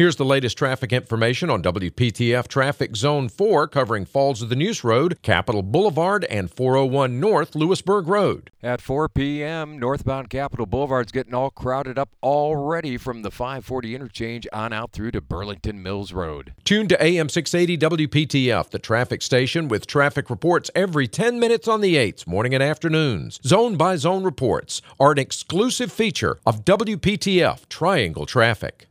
Here's the latest traffic information on WPTF Traffic Zone 4 covering Falls of the Neuse Road, Capital Boulevard, and 401 North Louisburg Road. At 4 p.m., northbound Capital Boulevard's getting all crowded up already from the 540 interchange on out through to Burlington Mills Road. Tune to AM 680 WPTF, the traffic station with traffic reports every 10 minutes on the 8s, morning and afternoons. Zone by zone reports are an exclusive feature of WPTF Triangle Traffic.